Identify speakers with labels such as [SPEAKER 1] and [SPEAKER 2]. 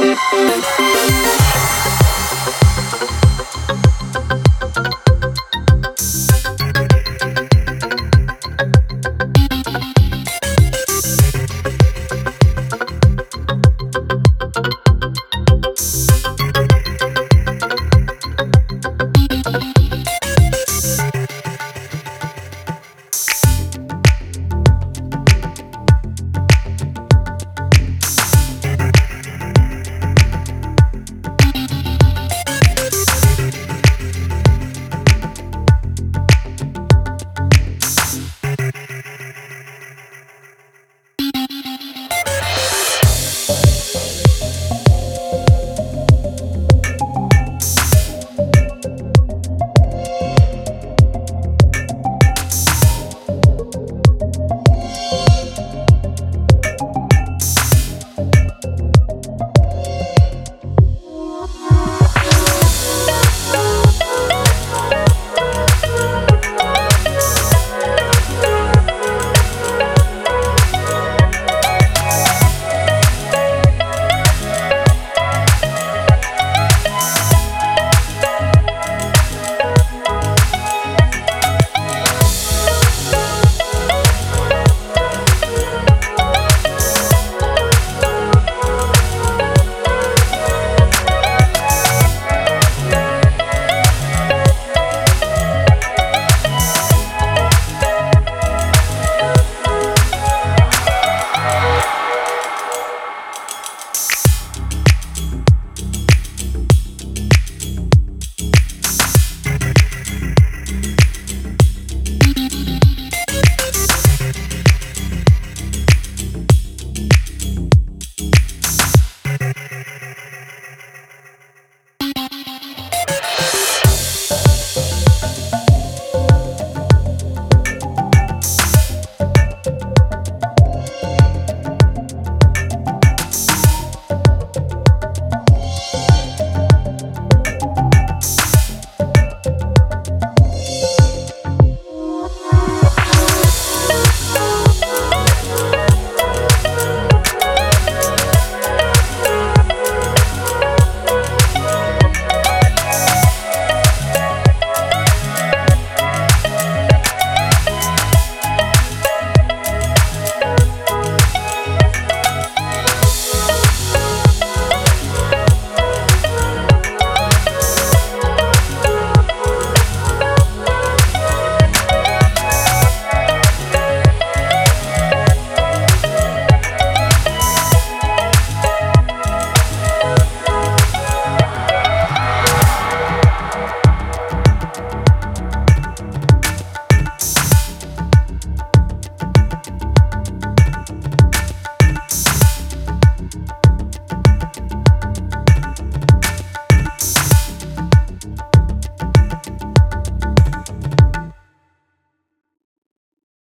[SPEAKER 1] Música